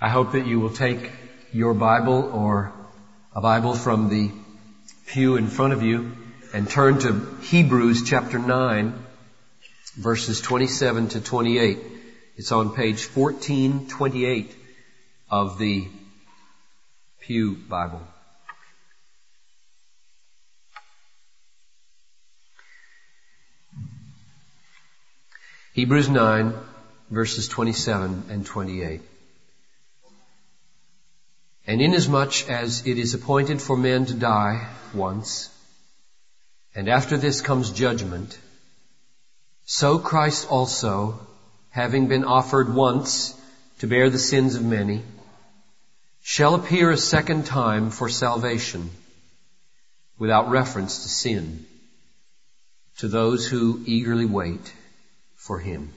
I hope that you will take your Bible or a Bible from the pew in front of you and turn to Hebrews chapter 9 verses 27 to 28. It's on page 1428 of the Pew Bible. Hebrews 9 verses 27 and 28. And inasmuch as it is appointed for men to die once, and after this comes judgment, so Christ also, having been offered once to bear the sins of many, shall appear a second time for salvation, without reference to sin, to those who eagerly wait for Him.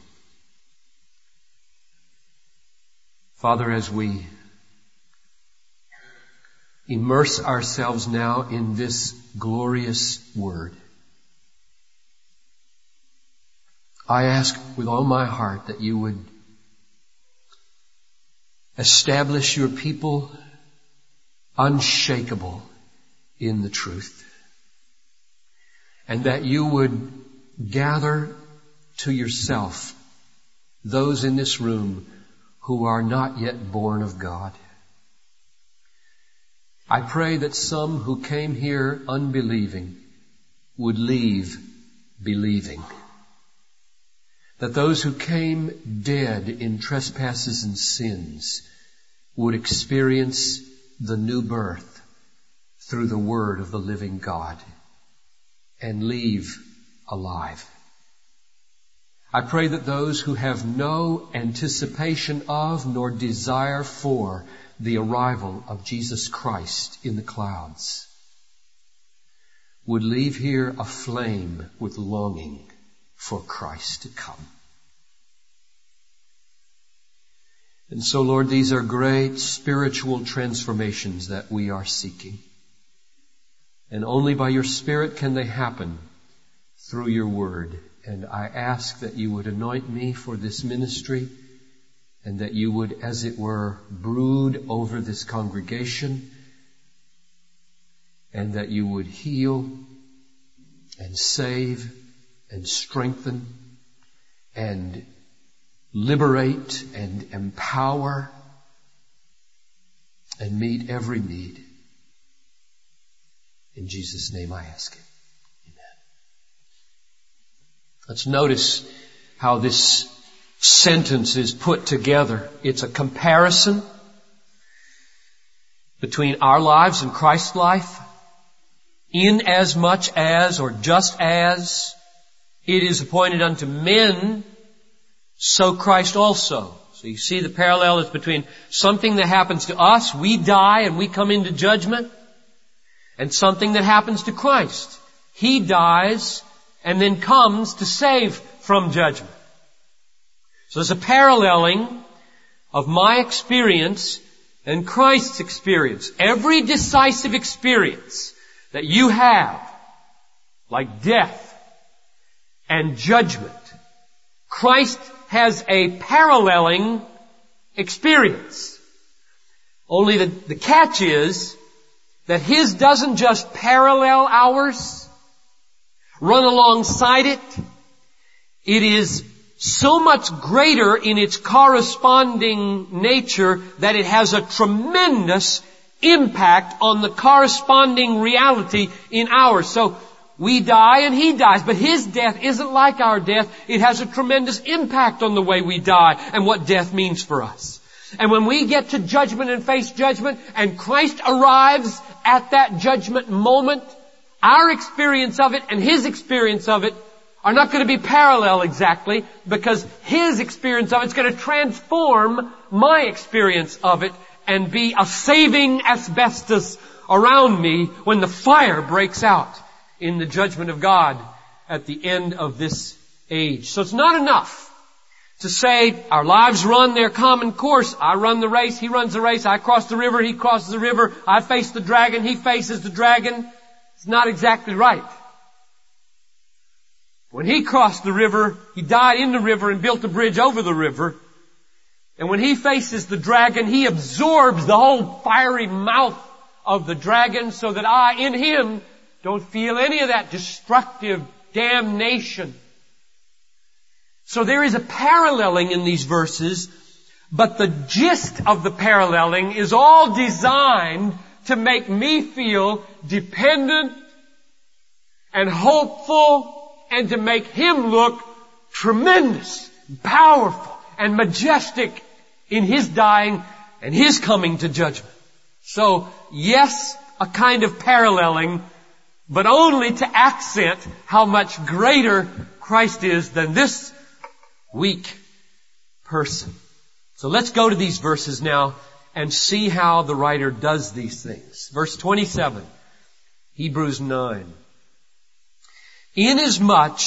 Father, as we immerse ourselves now in this glorious word. I ask with all my heart that you would establish your people unshakable in the truth. And that you would gather to yourself those in this room who are not yet born of God. I pray that some who came here unbelieving would leave believing. That those who came dead in trespasses and sins would experience the new birth through the word of the living God and leave alive. I pray that those who have no anticipation of nor desire for the arrival of Jesus Christ in the clouds would leave here aflame with longing for Christ to come. And so, Lord, these are great spiritual transformations that we are seeking. And only by your Spirit can they happen through your Word. And I ask that you would anoint me for this ministry and that you would, as it were, brood over this congregation and that you would heal and save and strengthen and liberate and empower and meet every need. In Jesus' name I ask it. Amen. Let's notice how this sentence is put together. It's a comparison between our lives and Christ's life in as much as or just as it is appointed unto men, so Christ also. So you see the parallel is between something that happens to us, we die and we come into judgment, and something that happens to Christ. He dies and then comes to save from judgment. So there's a paralleling of my experience and Christ's experience. Every decisive experience that you have, like death and judgment, Christ has a paralleling experience. Only the, the catch is that His doesn't just parallel ours, run alongside it, it is so much greater in its corresponding nature that it has a tremendous impact on the corresponding reality in ours. So we die and he dies, but his death isn't like our death. It has a tremendous impact on the way we die and what death means for us. And when we get to judgment and face judgment and Christ arrives at that judgment moment, our experience of it and his experience of it are not going to be parallel exactly because his experience of it's going to transform my experience of it and be a saving asbestos around me when the fire breaks out in the judgment of God at the end of this age. So it's not enough to say our lives run their common course. I run the race, he runs the race, I cross the river, he crosses the river, I face the dragon, he faces the dragon. It's not exactly right. When he crossed the river, he died in the river and built a bridge over the river. And when he faces the dragon, he absorbs the whole fiery mouth of the dragon so that I, in him, don't feel any of that destructive damnation. So there is a paralleling in these verses, but the gist of the paralleling is all designed to make me feel dependent and hopeful and to make him look tremendous, powerful, and majestic in his dying and his coming to judgment. So, yes, a kind of paralleling, but only to accent how much greater Christ is than this weak person. So let's go to these verses now and see how the writer does these things. Verse 27, Hebrews 9. Inasmuch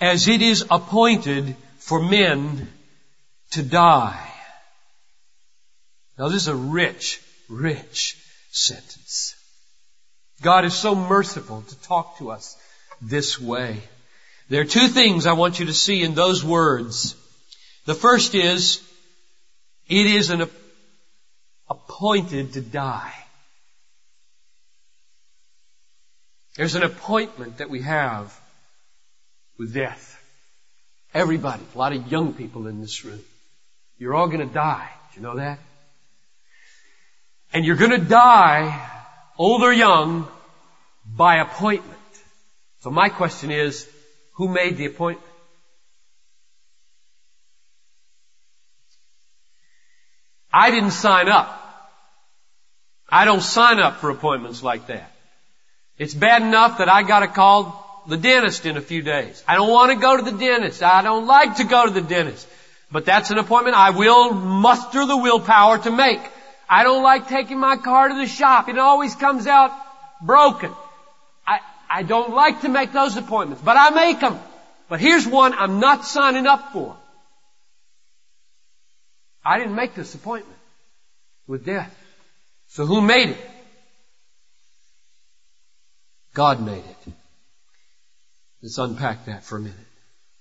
as it is appointed for men to die. Now this is a rich, rich sentence. God is so merciful to talk to us this way. There are two things I want you to see in those words. The first is, it is an appointed to die. There's an appointment that we have with death. Everybody, a lot of young people in this room. You're all gonna die. Do you know that? And you're gonna die, old or young, by appointment. So my question is, who made the appointment? I didn't sign up. I don't sign up for appointments like that. It's bad enough that I got a call the dentist in a few days. I don't want to go to the dentist. I don't like to go to the dentist. But that's an appointment I will muster the willpower to make. I don't like taking my car to the shop. It always comes out broken. I, I don't like to make those appointments, but I make them. But here's one I'm not signing up for. I didn't make this appointment with death. So who made it? God made it. Let's unpack that for a minute.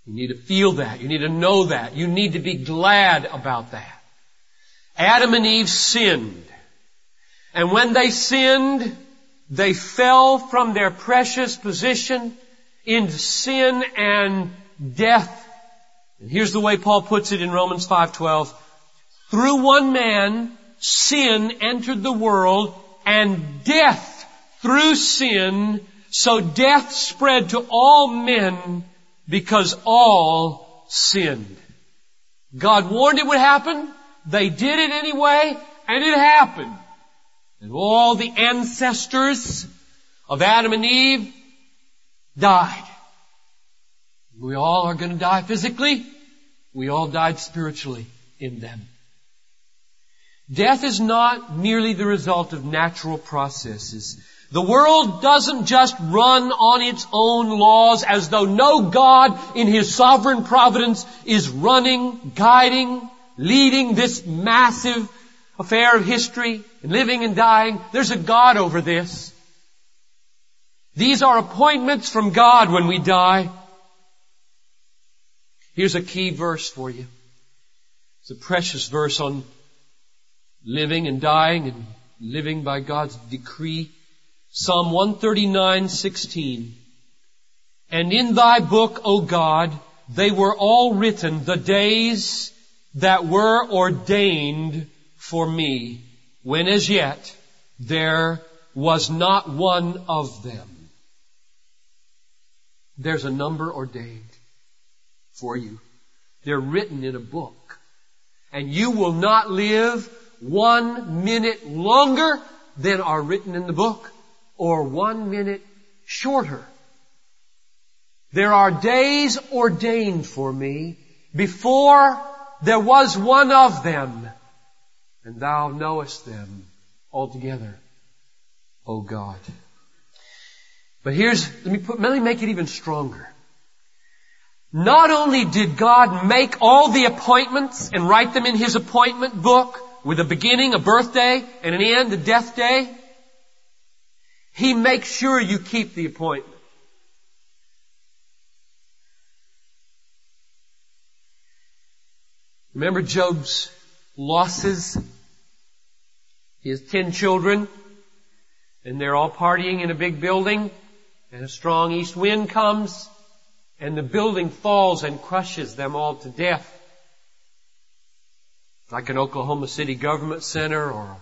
You need to feel that. You need to know that. You need to be glad about that. Adam and Eve sinned. And when they sinned, they fell from their precious position into sin and death. And here's the way Paul puts it in Romans 5:12. Through one man, sin entered the world and death through sin, so death spread to all men because all sinned. God warned it would happen. They did it anyway, and it happened. And all the ancestors of Adam and Eve died. We all are going to die physically. We all died spiritually in them. Death is not merely the result of natural processes. The world doesn't just run on its own laws as though no God in His sovereign providence is running, guiding, leading this massive affair of history and living and dying. There's a God over this. These are appointments from God when we die. Here's a key verse for you. It's a precious verse on living and dying and living by God's decree. Psalm 139:16. And in thy book, O God, they were all written the days that were ordained for me, when as yet there was not one of them. There's a number ordained for you. They're written in a book. And you will not live one minute longer than are written in the book or one minute shorter. There are days ordained for me before there was one of them, and thou knowest them altogether, O God. But here's, let me put, let me make it even stronger. Not only did God make all the appointments and write them in His appointment book, with a beginning, a birthday, and an end, a death day, He makes sure you keep the appointment. Remember Job's losses. He has ten children, and they're all partying in a big building, and a strong east wind comes, and the building falls and crushes them all to death. Like an Oklahoma City government center or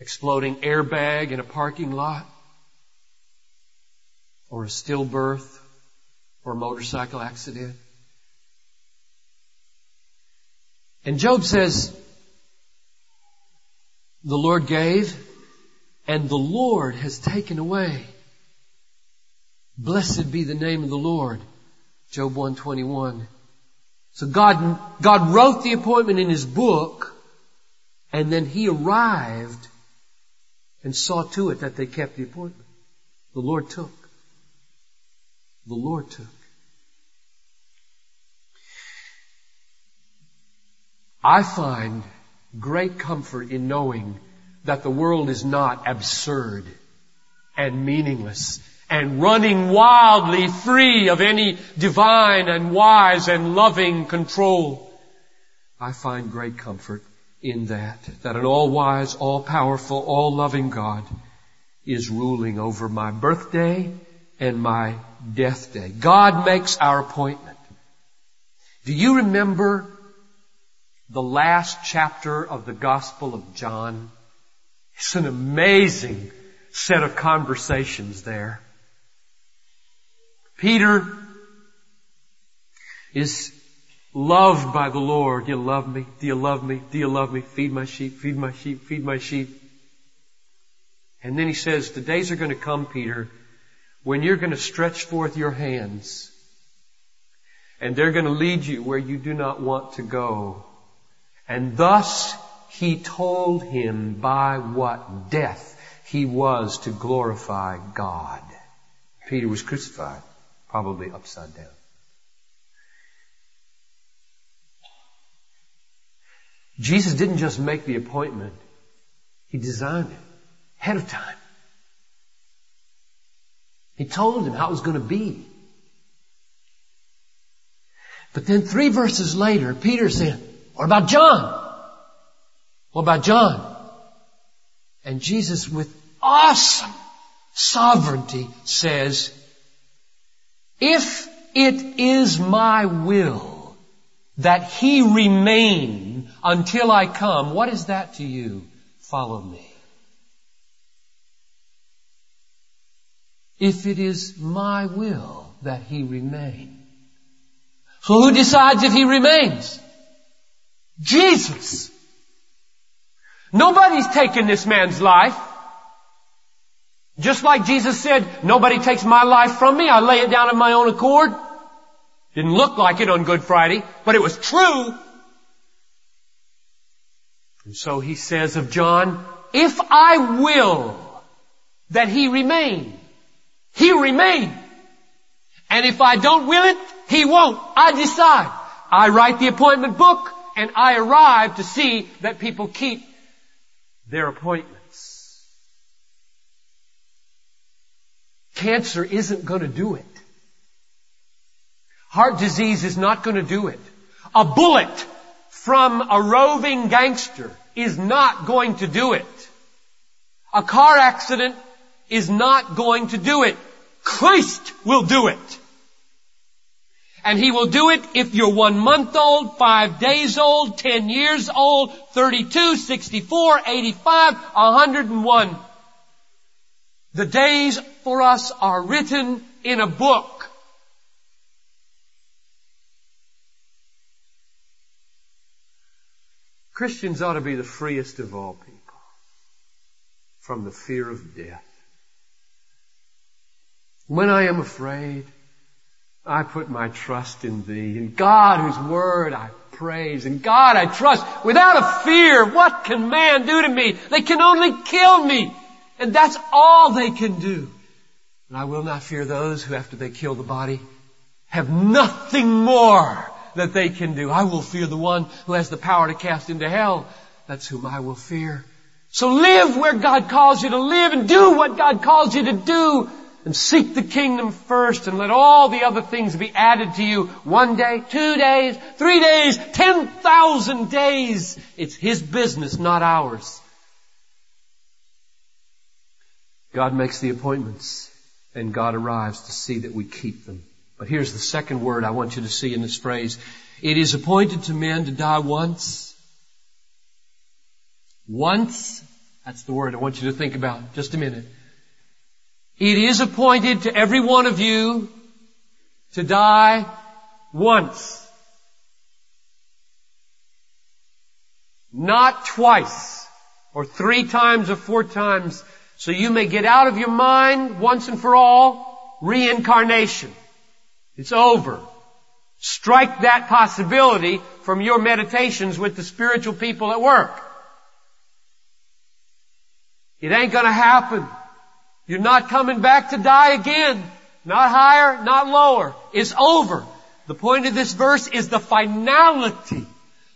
exploding airbag in a parking lot or a stillbirth or a motorcycle accident. And Job says, the Lord gave and the Lord has taken away. Blessed be the name of the Lord. Job 121. So God, God wrote the appointment in His book and then He arrived and saw to it that they kept the appointment. The Lord took. The Lord took. I find great comfort in knowing that the world is not absurd and meaningless and running wildly free of any divine and wise and loving control. I find great comfort in that, that an all-wise, all-powerful, all-loving God is ruling over my birthday and my death day. God makes our appointment. Do you remember the last chapter of the Gospel of John? It's an amazing set of conversations there. Peter is loved by the Lord. Do you love me? Do you love me? Do you love me? Feed my sheep, feed my sheep, feed my sheep. And then he says, the days are going to come, Peter, when you're going to stretch forth your hands and they're going to lead you where you do not want to go. And thus he told him by what death he was to glorify God. Peter was crucified, probably upside down. Jesus didn't just make the appointment, He designed it ahead of time. He told him how it was going to be. But then three verses later, Peter said, what about John? What about John? And Jesus with awesome sovereignty says, if it is my will that he remain until I come, what is that to you? Follow me. If it is my will that he remain. So who decides if he remains? Jesus. Nobody's taken this man's life. Just like Jesus said, nobody takes my life from me, I lay it down of my own accord. Didn't look like it on Good Friday, but it was true. And so he says of John, if I will that he remain, he remain. And if I don't will it, he won't. I decide. I write the appointment book and I arrive to see that people keep their appointments. Cancer isn't going to do it. Heart disease is not going to do it. A bullet from a roving gangster is not going to do it. A car accident is not going to do it. Christ will do it. And He will do it if you're one month old, five days old, ten years old, 32, 64, 85, 101. The days for us are written in a book. Christians ought to be the freest of all people from the fear of death. When I am afraid, I put my trust in thee. In God whose word I praise. In God I trust without a fear. What can man do to me? They can only kill me. And that's all they can do. And I will not fear those who after they kill the body have nothing more that they can do. I will fear the one who has the power to cast into hell. That's whom I will fear. So live where God calls you to live and do what God calls you to do and seek the kingdom first and let all the other things be added to you one day, two days, three days, ten thousand days. It's His business, not ours. God makes the appointments and God arrives to see that we keep them. But here's the second word I want you to see in this phrase. It is appointed to men to die once. Once. That's the word I want you to think about. Just a minute. It is appointed to every one of you to die once. Not twice, or three times, or four times, so you may get out of your mind once and for all reincarnation. It's over. Strike that possibility from your meditations with the spiritual people at work. It ain't gonna happen. You're not coming back to die again. Not higher, not lower. It's over. The point of this verse is the finality.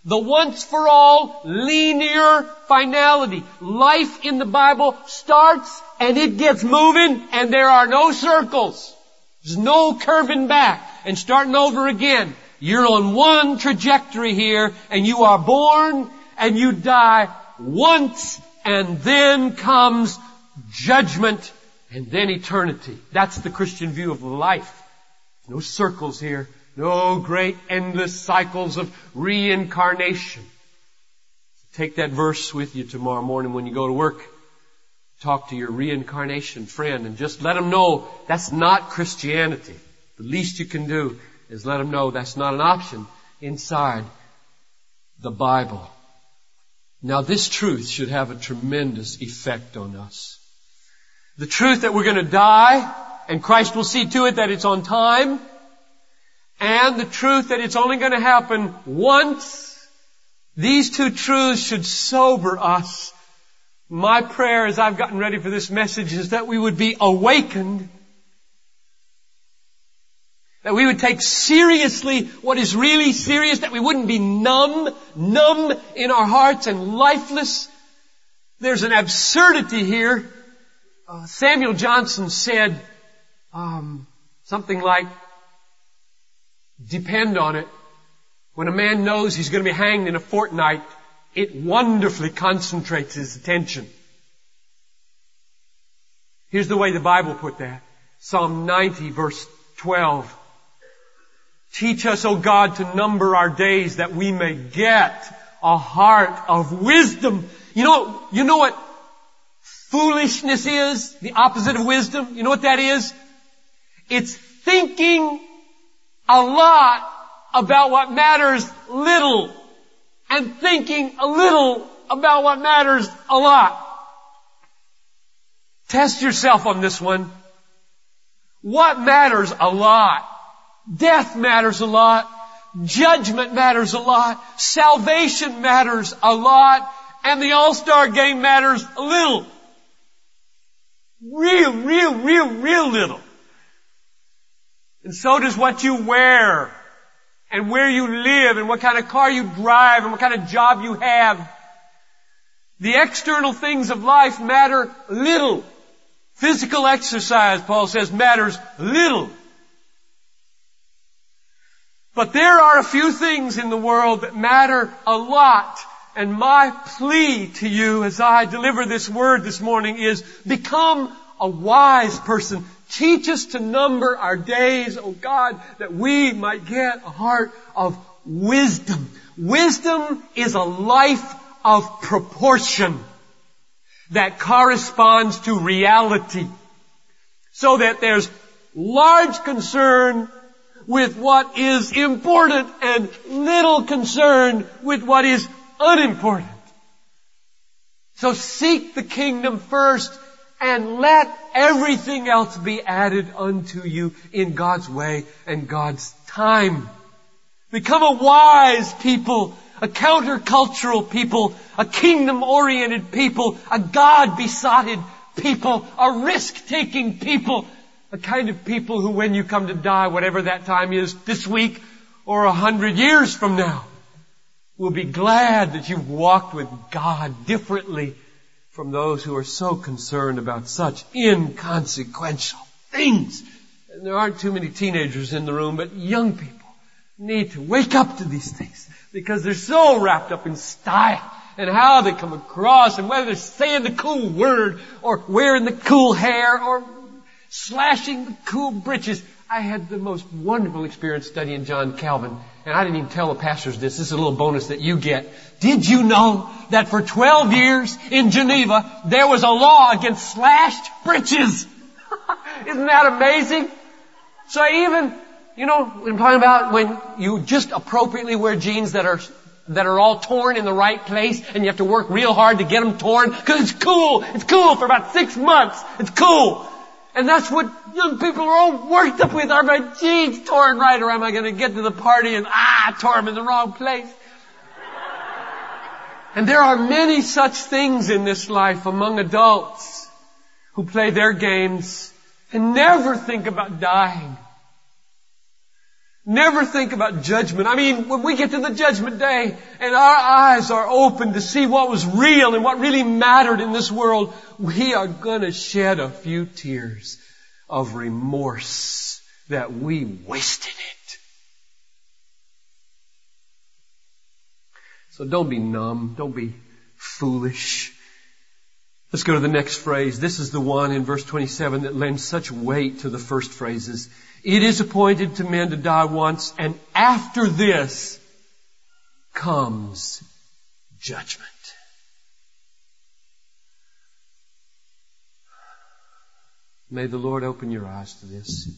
The once for all linear finality. Life in the Bible starts and it gets moving and there are no circles. There's no curving back and starting over again. You're on one trajectory here and you are born and you die once and then comes judgment and then eternity. That's the Christian view of life. No circles here. No great endless cycles of reincarnation. Take that verse with you tomorrow morning when you go to work. Talk to your reincarnation friend and just let them know that's not Christianity. The least you can do is let them know that's not an option inside the Bible. Now this truth should have a tremendous effect on us. The truth that we're going to die, and Christ will see to it that it's on time, and the truth that it's only going to happen once, these two truths should sober us. My prayer as I've gotten ready for this message is that we would be awakened that we would take seriously what is really serious, that we wouldn't be numb, numb in our hearts and lifeless. There's an absurdity here uh, Samuel Johnson said um, something like, depend on it. When a man knows he's going to be hanged in a fortnight, it wonderfully concentrates his attention. Here's the way the Bible put that. Psalm 90 verse 12. Teach us, O God, to number our days that we may get a heart of wisdom. You know, you know what Foolishness is the opposite of wisdom. You know what that is? It's thinking a lot about what matters little and thinking a little about what matters a lot. Test yourself on this one. What matters a lot? Death matters a lot. Judgment matters a lot. Salvation matters a lot. And the All-Star game matters a little. Real, real, real, real little. And so does what you wear, and where you live, and what kind of car you drive, and what kind of job you have. The external things of life matter little. Physical exercise, Paul says, matters little. But there are a few things in the world that matter a lot. And my plea to you as I deliver this word this morning is become a wise person. Teach us to number our days, oh God, that we might get a heart of wisdom. Wisdom is a life of proportion that corresponds to reality. So that there's large concern with what is important and little concern with what is unimportant. So seek the kingdom first and let everything else be added unto you in God's way and God's time. Become a wise people, a countercultural people, a kingdom oriented people, a God besotted people, a risk taking people, a kind of people who when you come to die, whatever that time is, this week or a hundred years from now, will be glad that you've walked with God differently from those who are so concerned about such inconsequential things. And there aren't too many teenagers in the room, but young people need to wake up to these things because they're so wrapped up in style and how they come across and whether they're saying the cool word or wearing the cool hair or slashing the cool breeches. I had the most wonderful experience studying John Calvin and I didn't even tell the pastors this. This is a little bonus that you get. Did you know that for 12 years in Geneva there was a law against slashed breeches? Isn't that amazing? So even, you know, I'm talking about when you just appropriately wear jeans that are that are all torn in the right place and you have to work real hard to get them torn because it's cool. It's cool for about six months. It's cool. And that's what young people are all worked up with. Are my jeans torn right or am I going to get to the party and ah, I tore them in the wrong place? And there are many such things in this life among adults who play their games and never think about dying. Never think about judgment. I mean, when we get to the judgment day and our eyes are open to see what was real and what really mattered in this world, we are gonna shed a few tears of remorse that we wasted it. So don't be numb. Don't be foolish. Let's go to the next phrase. This is the one in verse 27 that lends such weight to the first phrases. It is appointed to men to die once, and after this comes judgment. May the Lord open your eyes to this.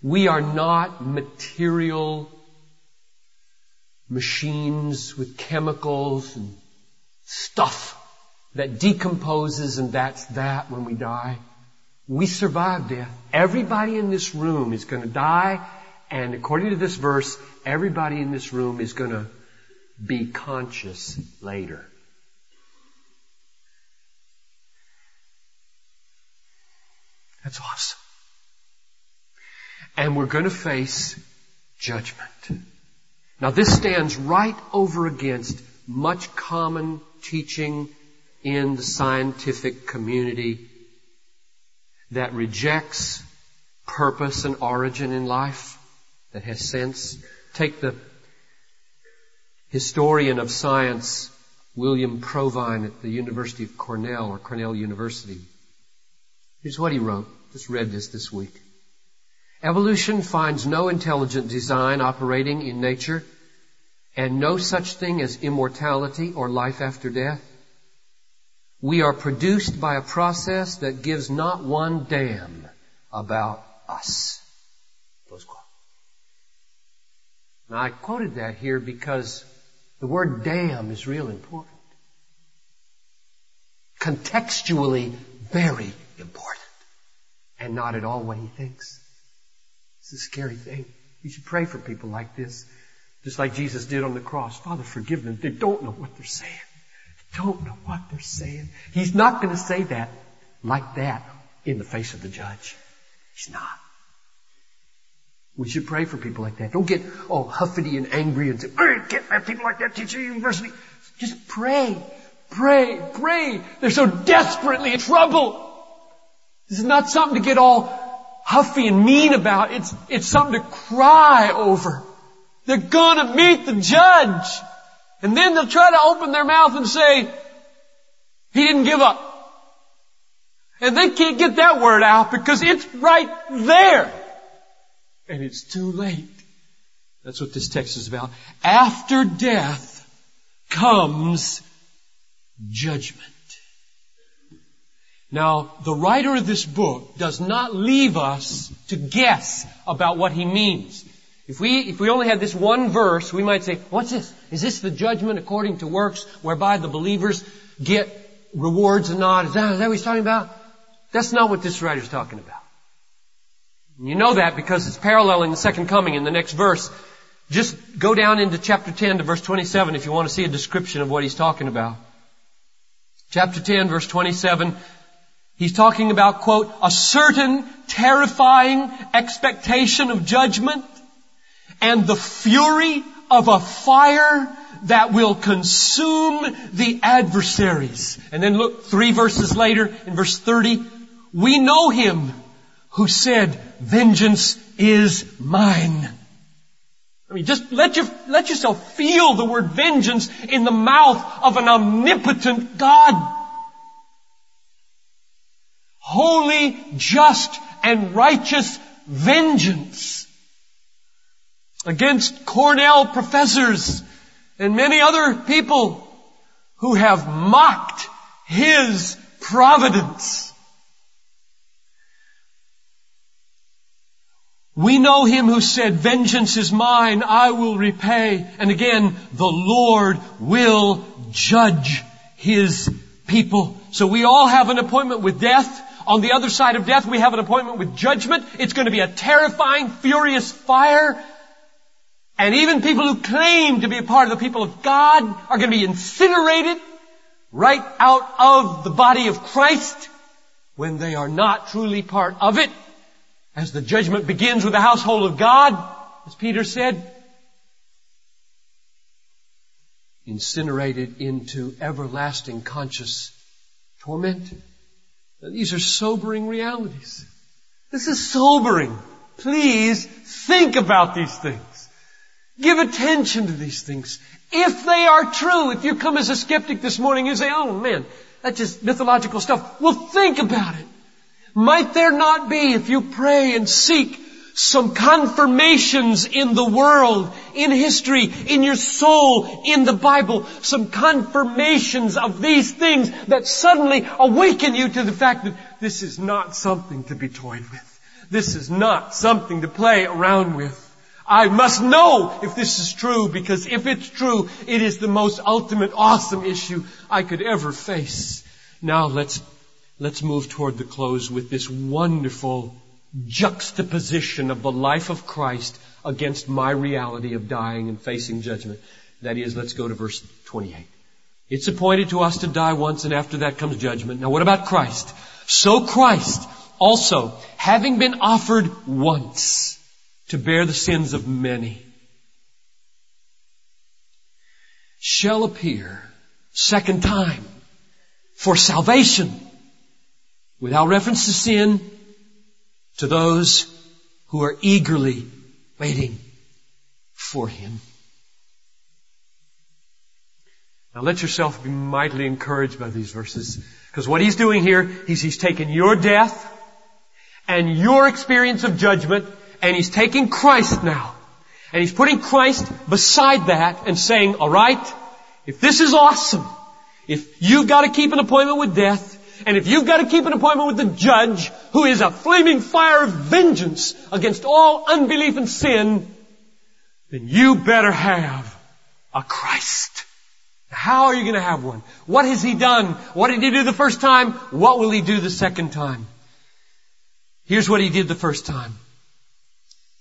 We are not material machines with chemicals and stuff that decomposes and that's that when we die. We survive death. Everybody in this room is going to die and according to this verse, everybody in this room is going to be conscious later. That's awesome. And we're going to face judgment. Now this stands right over against much common teaching in the scientific community that rejects purpose and origin in life, that has sense. Take the historian of science, William Provine at the University of Cornell or Cornell University. Here's what he wrote. Just read this this week. Evolution finds no intelligent design operating in nature and no such thing as immortality or life after death. We are produced by a process that gives not one damn about us. Close quote. Now I quoted that here because the word damn is real important. Contextually very important. And not at all what he thinks. It's a scary thing. You should pray for people like this. Just like Jesus did on the cross. Father, forgive them. They don't know what they're saying They don't know what they're saying. He's not going to say that like that in the face of the judge. He's not. We should pray for people like that. Don't get all huffy and angry and say, I can't have people like that teaching university. Just pray, pray, pray. They're so desperately in trouble. This is not something to get all huffy and mean about. It's, it's something to cry over. They're gonna meet the judge. And then they'll try to open their mouth and say, He didn't give up. And they can't get that word out because it's right there. And it's too late. That's what this text is about. After death comes judgment. Now, the writer of this book does not leave us to guess about what he means. If we, if we only had this one verse, we might say, what's this? Is this the judgment according to works whereby the believers get rewards and not? Is that, is that what he's talking about? That's not what this writer's talking about. You know that because it's paralleling the second coming in the next verse. Just go down into chapter 10 to verse 27 if you want to see a description of what he's talking about. Chapter 10 verse 27, he's talking about, quote, a certain terrifying expectation of judgment and the fury of a fire that will consume the adversaries. And then look three verses later in verse 30. We know him who said, vengeance is mine. I mean, just let, your, let yourself feel the word vengeance in the mouth of an omnipotent God. Holy, just, and righteous vengeance against Cornell professors and many other people who have mocked His providence. We know him who said, vengeance is mine, I will repay. And again, the Lord will judge his people. So we all have an appointment with death. On the other side of death, we have an appointment with judgment. It's going to be a terrifying, furious fire. And even people who claim to be a part of the people of God are going to be incinerated right out of the body of Christ when they are not truly part of it. As the judgment begins with the household of God, as Peter said, incinerated into everlasting conscious torment. These are sobering realities. This is sobering. Please think about these things. Give attention to these things. If they are true, if you come as a skeptic this morning and say, oh man, that's just mythological stuff, well think about it. Might there not be, if you pray and seek, some confirmations in the world, in history, in your soul, in the Bible, some confirmations of these things that suddenly awaken you to the fact that this is not something to be toyed with. This is not something to play around with. I must know if this is true because if it's true, it is the most ultimate awesome issue I could ever face. Now let's Let's move toward the close with this wonderful juxtaposition of the life of Christ against my reality of dying and facing judgment. That is, let's go to verse 28. It's appointed to us to die once and after that comes judgment. Now what about Christ? So Christ also, having been offered once to bear the sins of many, shall appear second time for salvation without reference to sin, to those who are eagerly waiting for Him. Now let yourself be mightily encouraged by these verses. Because what He's doing here is He's taken your death and your experience of judgment and He's taking Christ now. And He's putting Christ beside that and saying, alright, if this is awesome, if you've got to keep an appointment with death, and if you've got to keep an appointment with the judge, who is a flaming fire of vengeance against all unbelief and sin, then you better have a Christ. How are you going to have one? What has He done? What did He do the first time? What will He do the second time? Here's what He did the first time.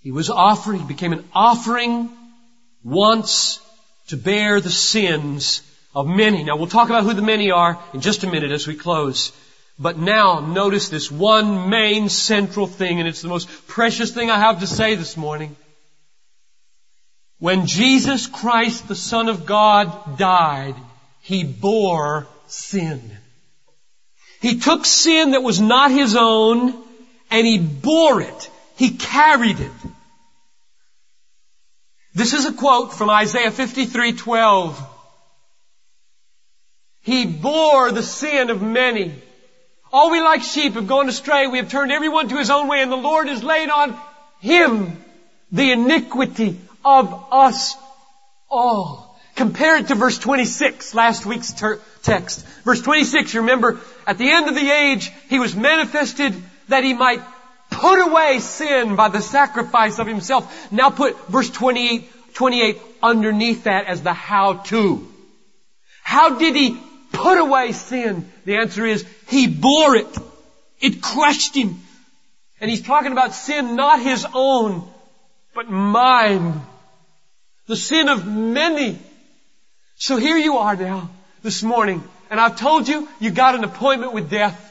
He was offering, He became an offering once to bear the sins of many. Now we'll talk about who the many are in just a minute as we close. But now notice this one main central thing, and it's the most precious thing I have to say this morning. When Jesus Christ, the Son of God, died, He bore sin. He took sin that was not His own, and He bore it. He carried it. This is a quote from Isaiah 53, 12. He bore the sin of many. All we like sheep have gone astray. We have turned everyone to his own way and the Lord has laid on him the iniquity of us all. Compare it to verse 26, last week's ter- text. Verse 26, you remember, at the end of the age, he was manifested that he might put away sin by the sacrifice of himself. Now put verse 28, 28 underneath that as the how to. How did he put away sin? The answer is, He bore it. It crushed Him. And He's talking about sin not His own, but mine. The sin of many. So here you are now, this morning, and I've told you, you got an appointment with death.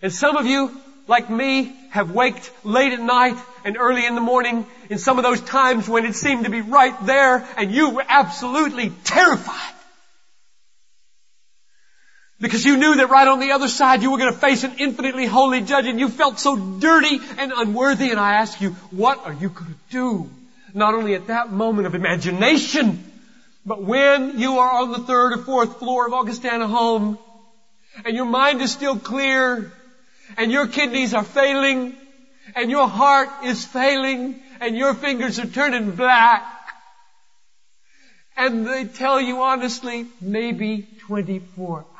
And some of you, like me, have waked late at night and early in the morning in some of those times when it seemed to be right there and you were absolutely terrified. Because you knew that right on the other side you were going to face an infinitely holy judge and you felt so dirty and unworthy and I ask you, what are you going to do? Not only at that moment of imagination, but when you are on the third or fourth floor of Augustana home and your mind is still clear and your kidneys are failing and your heart is failing and your fingers are turning black and they tell you honestly, maybe 24 hours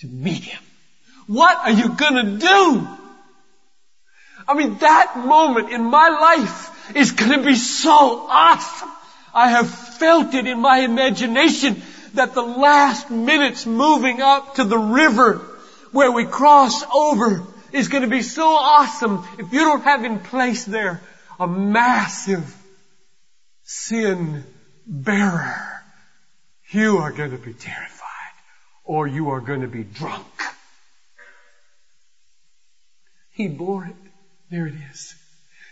to meet him. What are you gonna do? I mean, that moment in my life is gonna be so awesome. I have felt it in my imagination that the last minutes moving up to the river where we cross over is going to be so awesome if you don't have in place there a massive sin bearer. You are going to be terrified or you are going to be drunk. He bore it. There it is.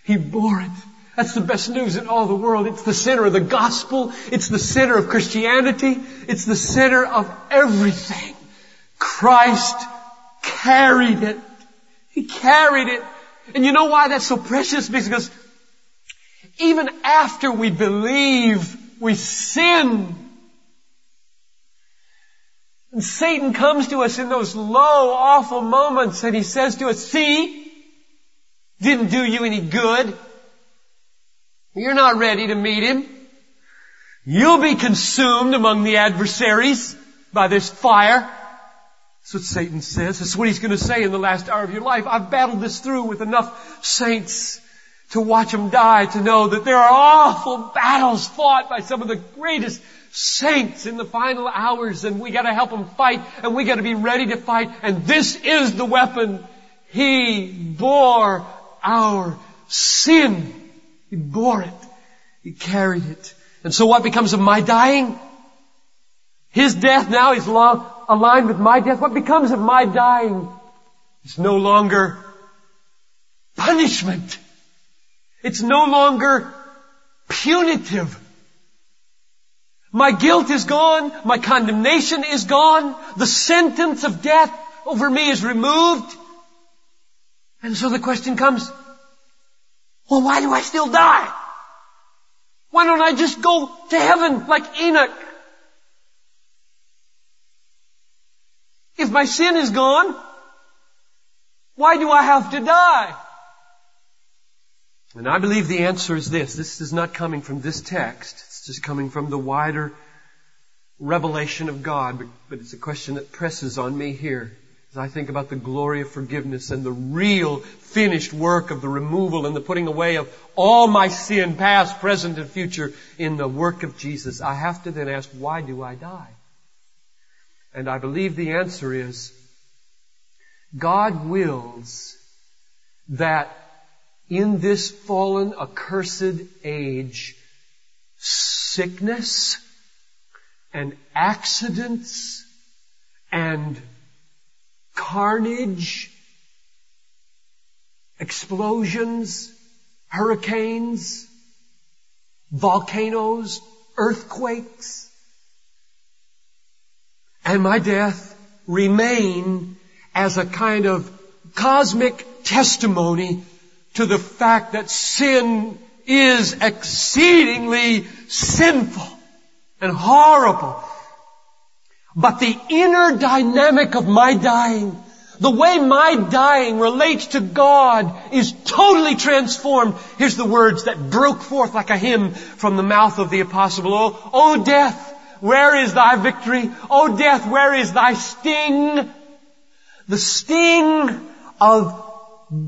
He bore it. That's the best news in all the world. It's the center of the gospel. It's the center of Christianity. It's the center of everything. Christ carried it. He carried it. And you know why that's so precious? Because even after we believe, we sin. Satan comes to us in those low, awful moments and he says to us, see, didn't do you any good. You're not ready to meet Him. You'll be consumed among the adversaries by this fire. That's what Satan says. That's what he's going to say in the last hour of your life. I've battled this through with enough saints to watch them die to know that there are awful battles fought by some of the greatest saints in the final hours and we gotta help them fight and we gotta be ready to fight and this is the weapon. He bore our sin. He bore it. He carried it. And so what becomes of my dying? His death now is aligned with my death. What becomes of my dying? It's no longer punishment. It's no longer punitive. My guilt is gone. My condemnation is gone. The sentence of death over me is removed. And so the question comes, well, why do I still die? Why don't I just go to heaven like Enoch? If my sin is gone, why do I have to die? And I believe the answer is this. This is not coming from this text. It's just coming from the wider revelation of God, but, but it's a question that presses on me here. As I think about the glory of forgiveness and the real finished work of the removal and the putting away of all my sin, past, present, and future in the work of Jesus, I have to then ask, why do I die? And I believe the answer is, God wills that in this fallen, accursed age, sickness and accidents and carnage, explosions, hurricanes, volcanoes, earthquakes, and my death remain as a kind of cosmic testimony to the fact that sin is exceedingly sinful and horrible but the inner dynamic of my dying, the way my dying relates to God is totally transformed. Here's the words that broke forth like a hymn from the mouth of the apostle. Oh, oh death, where is thy victory? Oh death, where is thy sting? The sting of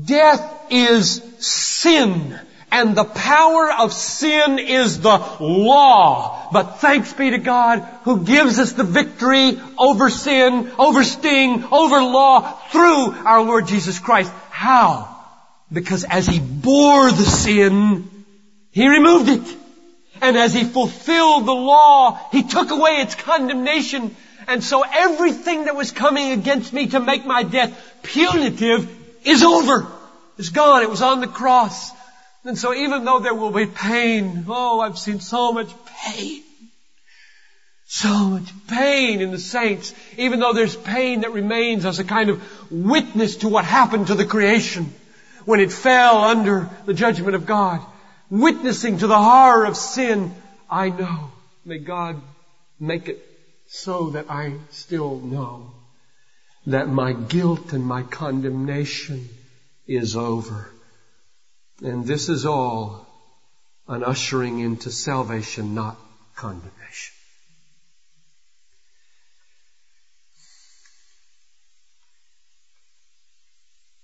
death is sin. And the power of sin is the law. But thanks be to God who gives us the victory over sin, over sting, over law through our Lord Jesus Christ. How? Because as He bore the sin, He removed it. And as He fulfilled the law, He took away its condemnation. And so everything that was coming against me to make my death punitive is over. It's gone. It was on the cross. And so even though there will be pain, oh, I've seen so much pain. So much pain in the saints, even though there's pain that remains as a kind of witness to what happened to the creation when it fell under the judgment of God. Witnessing to the horror of sin, I know. May God make it so that I still know that my guilt and my condemnation is over. And this is all an ushering into salvation, not condemnation.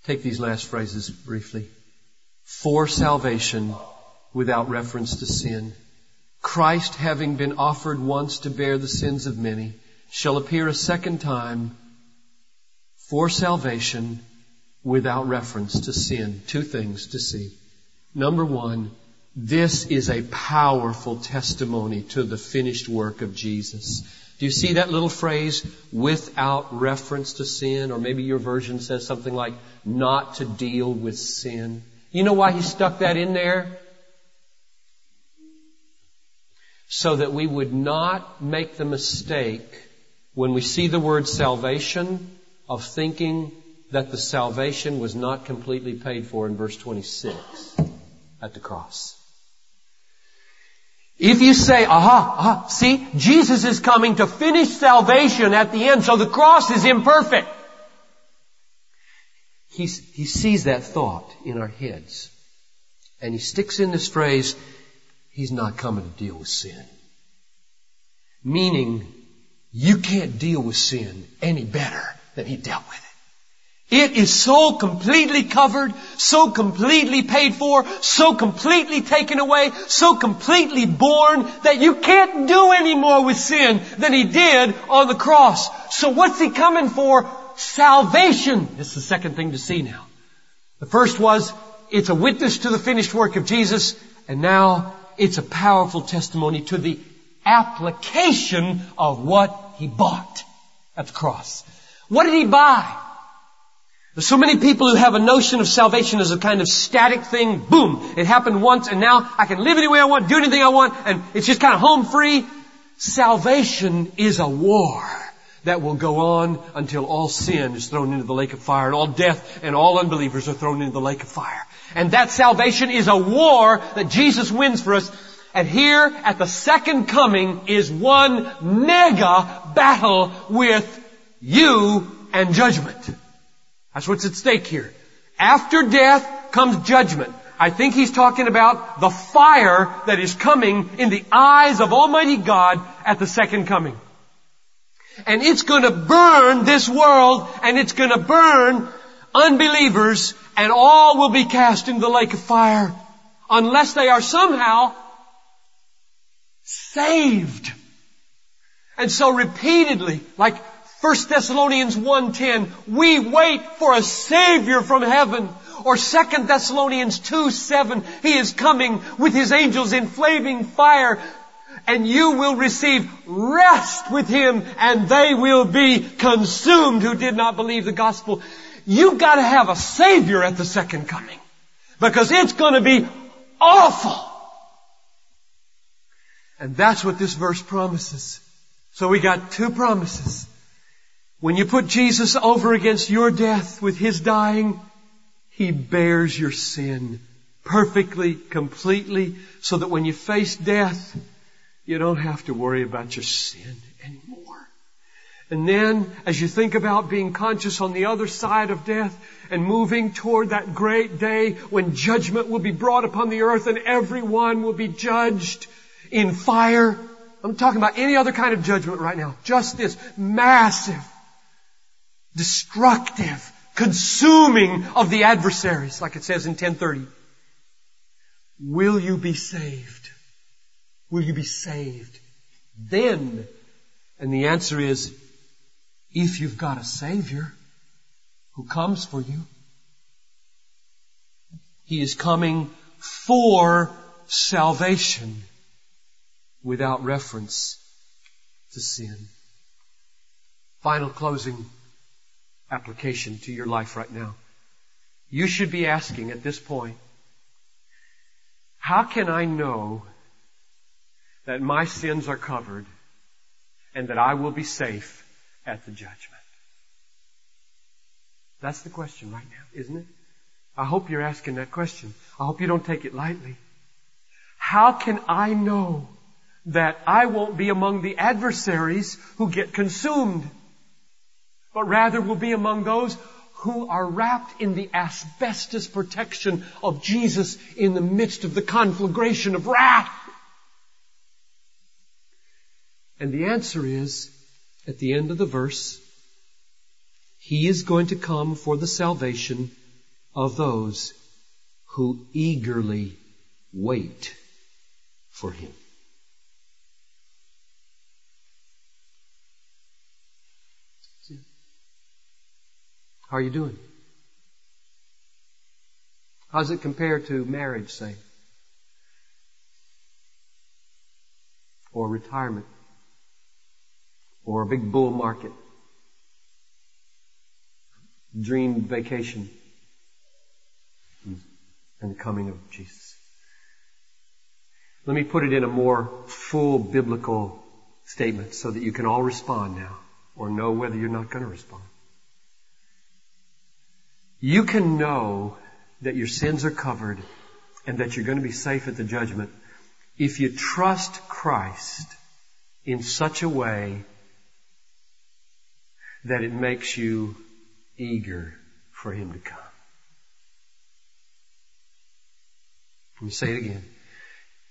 Take these last phrases briefly. For salvation without reference to sin. Christ, having been offered once to bear the sins of many, shall appear a second time for salvation without reference to sin. Two things to see. Number one, this is a powerful testimony to the finished work of Jesus. Do you see that little phrase, without reference to sin? Or maybe your version says something like, not to deal with sin. You know why he stuck that in there? So that we would not make the mistake when we see the word salvation of thinking that the salvation was not completely paid for in verse 26 at the cross. If you say, aha, aha, see, Jesus is coming to finish salvation at the end, so the cross is imperfect. He's, he sees that thought in our heads. And he sticks in this phrase, he's not coming to deal with sin. Meaning, you can't deal with sin any better than he dealt with it. It is so completely covered, so completely paid for, so completely taken away, so completely borne that you can't do any more with sin than he did on the cross. So what's he coming for? Salvation. It's the second thing to see now. The first was, it's a witness to the finished work of Jesus, and now it's a powerful testimony to the application of what he bought at the cross. What did he buy? There's so many people who have a notion of salvation as a kind of static thing. Boom! It happened once and now I can live any way I want, do anything I want, and it's just kind of home free. Salvation is a war that will go on until all sin is thrown into the lake of fire and all death and all unbelievers are thrown into the lake of fire. And that salvation is a war that Jesus wins for us. And here at the second coming is one mega battle with you and judgment. That's what's at stake here. After death comes judgment. I think he's talking about the fire that is coming in the eyes of Almighty God at the second coming. And it's gonna burn this world and it's gonna burn unbelievers and all will be cast into the lake of fire unless they are somehow saved. And so repeatedly, like 1 Thessalonians 1.10, we wait for a Savior from heaven. Or 2 Thessalonians 2.7, He is coming with His angels in flaming fire and you will receive rest with Him and they will be consumed who did not believe the gospel. You've got to have a Savior at the second coming because it's going to be awful. And that's what this verse promises. So we got two promises. When you put Jesus over against your death with His dying, He bears your sin perfectly, completely, so that when you face death, you don't have to worry about your sin anymore. And then, as you think about being conscious on the other side of death and moving toward that great day when judgment will be brought upon the earth and everyone will be judged in fire. I'm talking about any other kind of judgment right now. Just this massive destructive, consuming of the adversaries, like it says in 1030. Will you be saved? Will you be saved? Then, and the answer is, if you've got a Savior who comes for you, He is coming for salvation without reference to sin. Final closing application to your life right now. You should be asking at this point, how can I know that my sins are covered and that I will be safe at the judgment? That's the question right now, isn't it? I hope you're asking that question. I hope you don't take it lightly. How can I know that I won't be among the adversaries who get consumed, but rather will be among those who are wrapped in the asbestos protection of Jesus in the midst of the conflagration of wrath? And the answer is, at the end of the verse, He is going to come for the salvation of those who eagerly wait for Him. How are you doing? How does it compare to marriage, say? Or retirement? Or a big bull market? Dream vacation? And the coming of Jesus. Let me put it in a more full biblical statement so that you can all respond now or know whether you're not going to respond. You can know that your sins are covered and that you're going to be safe at the judgment if you trust Christ in such a way that it makes you eager for Him to come. Let me say it again.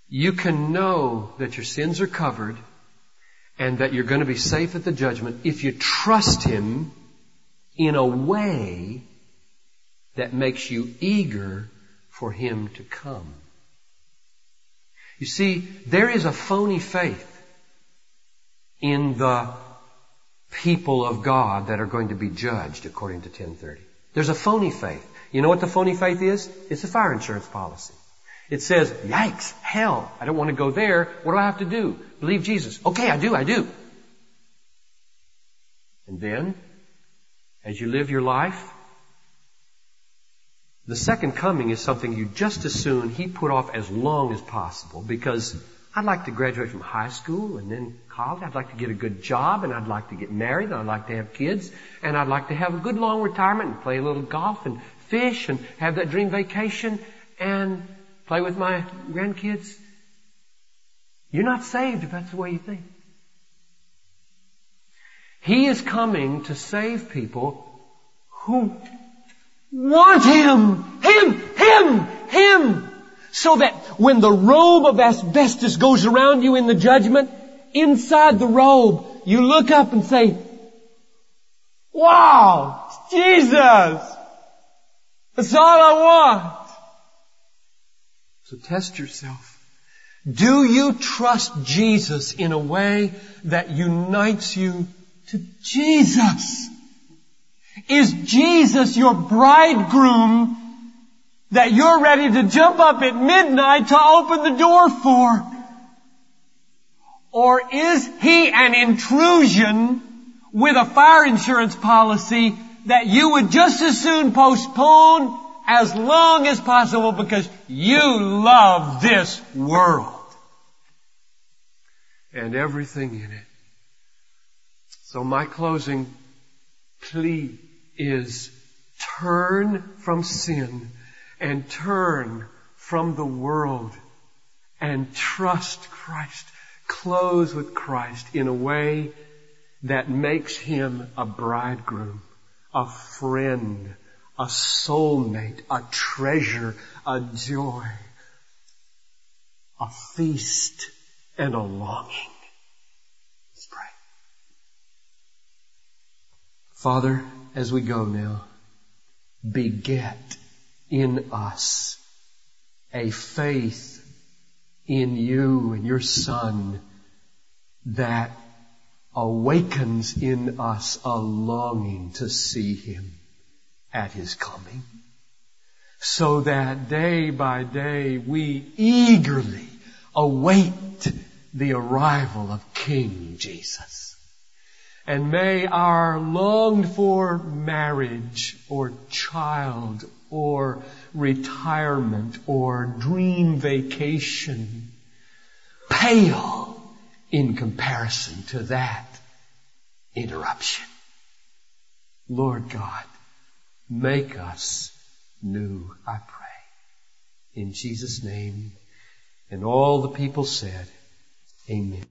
You can know that your sins are covered and that you're going to be safe at the judgment if you trust Him in a way that makes you eager for Him to come. You see, there is a phony faith in the people of God that are going to be judged according to 1030. There's a phony faith. You know what the phony faith is? It's a fire insurance policy. It says, yikes, hell, I don't want to go there. What do I have to do? Believe Jesus. Okay, I do, I do. And then, as you live your life, the second coming is something you just as soon he put off as long as possible because I'd like to graduate from high school and then college. I'd like to get a good job and I'd like to get married and I'd like to have kids and I'd like to have a good long retirement and play a little golf and fish and have that dream vacation and play with my grandkids. You're not saved if that's the way you think. He is coming to save people who want Him, Him, Him, Him. So that when the robe of asbestos goes around you in the judgment, inside the robe, you look up and say, Wow, Jesus! That's all I want. So test yourself. Do you trust Jesus in a way that unites you to Jesus? Is Jesus your bridegroom that you're ready to jump up at midnight to open the door for? Or is he an intrusion with a fire insurance policy that you would just as soon postpone as long as possible because you love this world and everything in it? So my closing plea is turn from sin and turn from the world and trust Christ. Close with Christ in a way that makes him a bridegroom, a friend, a soulmate, a treasure, a joy, a feast, and a longing. Let's pray. Father, as we go now, beget in us a faith in you and your Son that awakens in us a longing to see Him at His coming. So that day by day we eagerly await the arrival of King Jesus. And may our longed for marriage or child or retirement or dream vacation pale in comparison to that interruption. Lord God, make us new, I pray. In Jesus' name. And all the people said, Amen.